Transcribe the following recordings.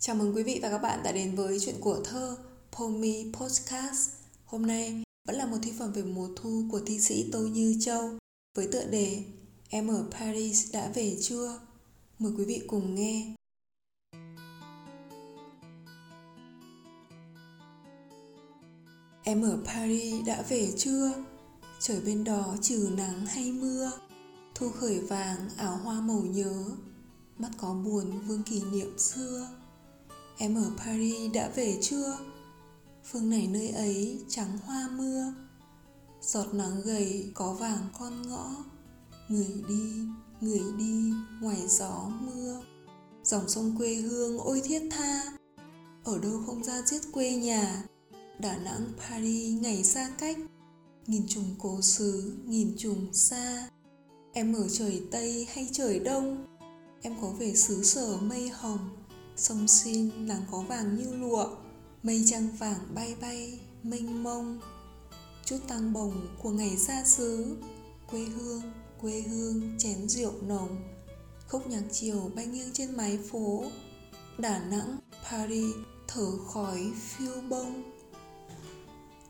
Chào mừng quý vị và các bạn đã đến với chuyện của thơ, Pomi Podcast. Hôm nay vẫn là một thi phẩm về mùa thu của thi sĩ Tô Như Châu với tựa đề Em ở Paris đã về chưa? Mời quý vị cùng nghe. Em ở Paris đã về chưa? Trời bên đó trừ nắng hay mưa? Thu khởi vàng áo hoa màu nhớ Mắt có buồn vương kỷ niệm xưa Em ở Paris đã về chưa? Phương này nơi ấy trắng hoa mưa. Giọt nắng gầy có vàng con ngõ. Người đi, người đi ngoài gió mưa. Dòng sông quê hương ôi thiết tha. Ở đâu không ra giết quê nhà? Đà Nẵng, Paris ngày xa cách. Nghìn trùng cố xứ, nghìn trùng xa. Em ở trời Tây hay trời Đông? Em có về xứ sở mây hồng? Sông xin nắng có vàng như lụa Mây trăng vàng bay bay, mênh mông. Chút tăng bồng của ngày xa xứ Quê hương, quê hương chén rượu nồng. Khúc nhạc chiều bay nghiêng trên mái phố Đà Nẵng, Paris thở khói phiêu bông.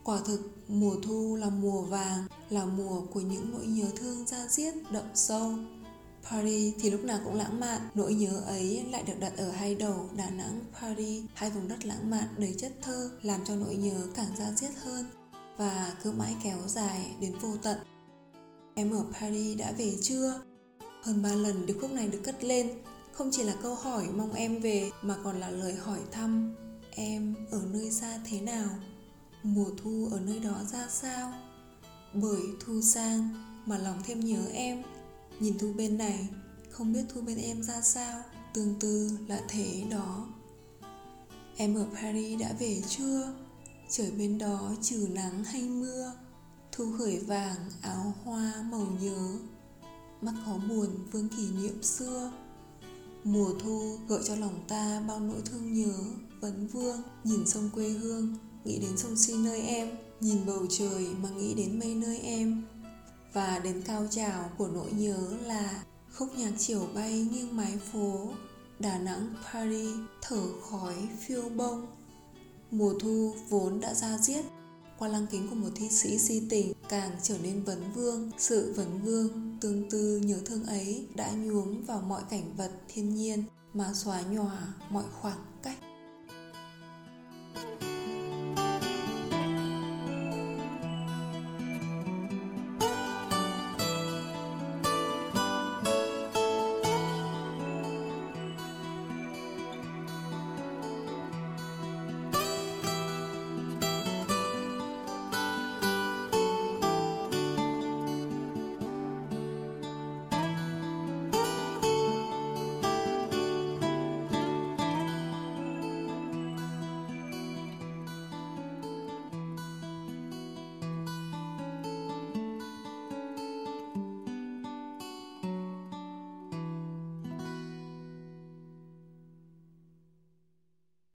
Quả thực, mùa thu là mùa vàng, là mùa của những nỗi nhớ thương ra diết đậm sâu. Paris thì lúc nào cũng lãng mạn, nỗi nhớ ấy lại được đặt ở hai đầu Đà Nẵng, Paris, hai vùng đất lãng mạn đầy chất thơ, làm cho nỗi nhớ càng ra diết hơn và cứ mãi kéo dài đến vô tận. Em ở Paris đã về chưa? Hơn ba lần điệp khúc này được cất lên, không chỉ là câu hỏi mong em về mà còn là lời hỏi thăm em ở nơi xa thế nào mùa thu ở nơi đó ra sao bởi thu sang mà lòng thêm nhớ em nhìn thu bên này, không biết thu bên em ra sao, tương tư là thế đó. Em ở paris đã về chưa? Trời bên đó trừ nắng hay mưa, thu khởi vàng, áo hoa màu nhớ. Mắt khó buồn, vương kỷ niệm xưa. Mùa thu gợi cho lòng ta bao nỗi thương nhớ, vấn vương. Nhìn sông quê hương, nghĩ đến sông si nơi em. Nhìn bầu trời mà nghĩ đến mây nơi em và đến cao trào của nỗi nhớ là khúc nhạc chiều bay nghiêng mái phố, đà nẵng, paris, thở khói, phiêu bông. Mùa thu vốn đã ra diết qua lăng kính của một thi sĩ si tình, càng trở nên vấn vương, sự vấn vương, tương tư nhớ thương ấy đã nhuốm vào mọi cảnh vật thiên nhiên mà xóa nhòa mọi khoảng cách.